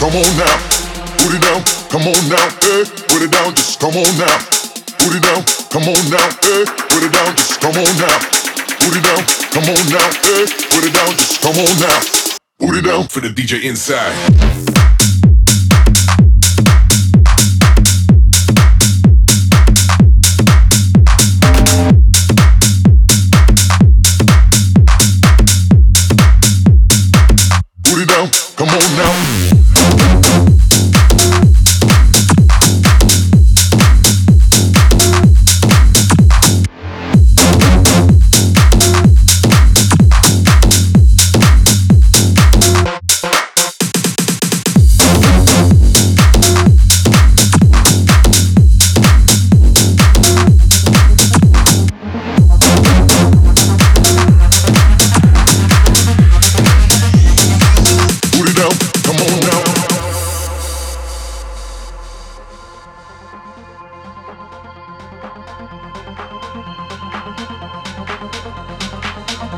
come on now. Put it down, come on now, eh. Put it down, just come on now. Put it down, come on now, eh. Put it down, just come on now. Put it down, come on now, eh. Put it down, just come on now. Put it down for the DJ inside.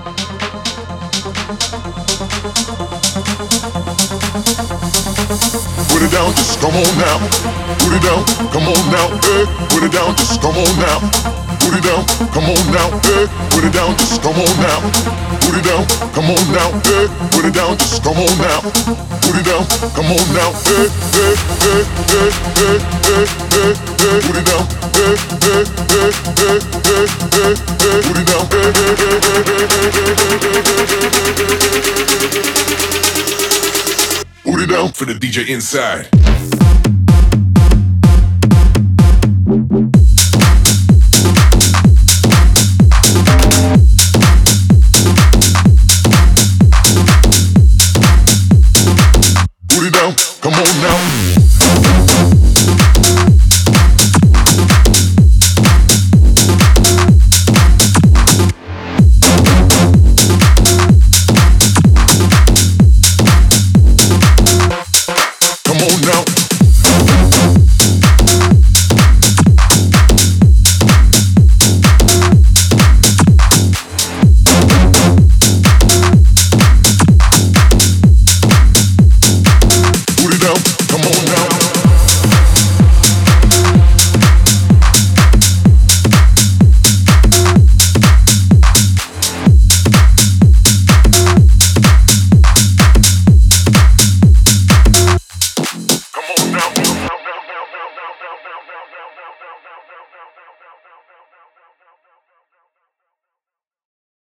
Put it down, Just come on now, put it down, come on now, hey, put it down, just come on now. Put it down, come on now, eh. Put it down, just come on now. Put it down, come on now, eh. Put it down, just come on now. Put it down, come on now, eh, eh, eh, eh, eh, eh, eh, eh. Put it down, eh, eh, eh, eh, eh, eh, eh. Put it down, eh, eh, eh, eh, eh, eh, eh, eh, eh. Put it down for the DJ inside. booty down. Come on now. Come on now.